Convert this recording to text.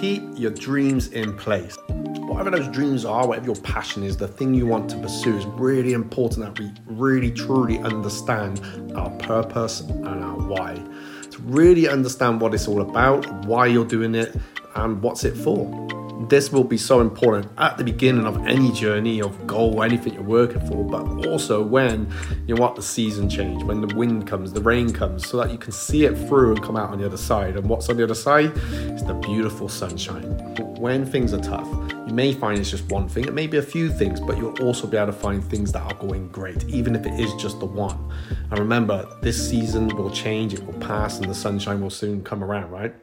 keep your dreams in place. Whatever those dreams are, whatever your passion is, the thing you want to pursue is really important that we really truly understand our purpose and our why. To really understand what it's all about, why you're doing it, and what's it for this will be so important at the beginning of any journey of goal, anything you're working for, but also when you want the season change, when the wind comes, the rain comes, so that you can see it through and come out on the other side. And what's on the other side is the beautiful sunshine. When things are tough, you may find it's just one thing, it may be a few things, but you'll also be able to find things that are going great, even if it is just the one. And remember, this season will change, it will pass, and the sunshine will soon come around, right?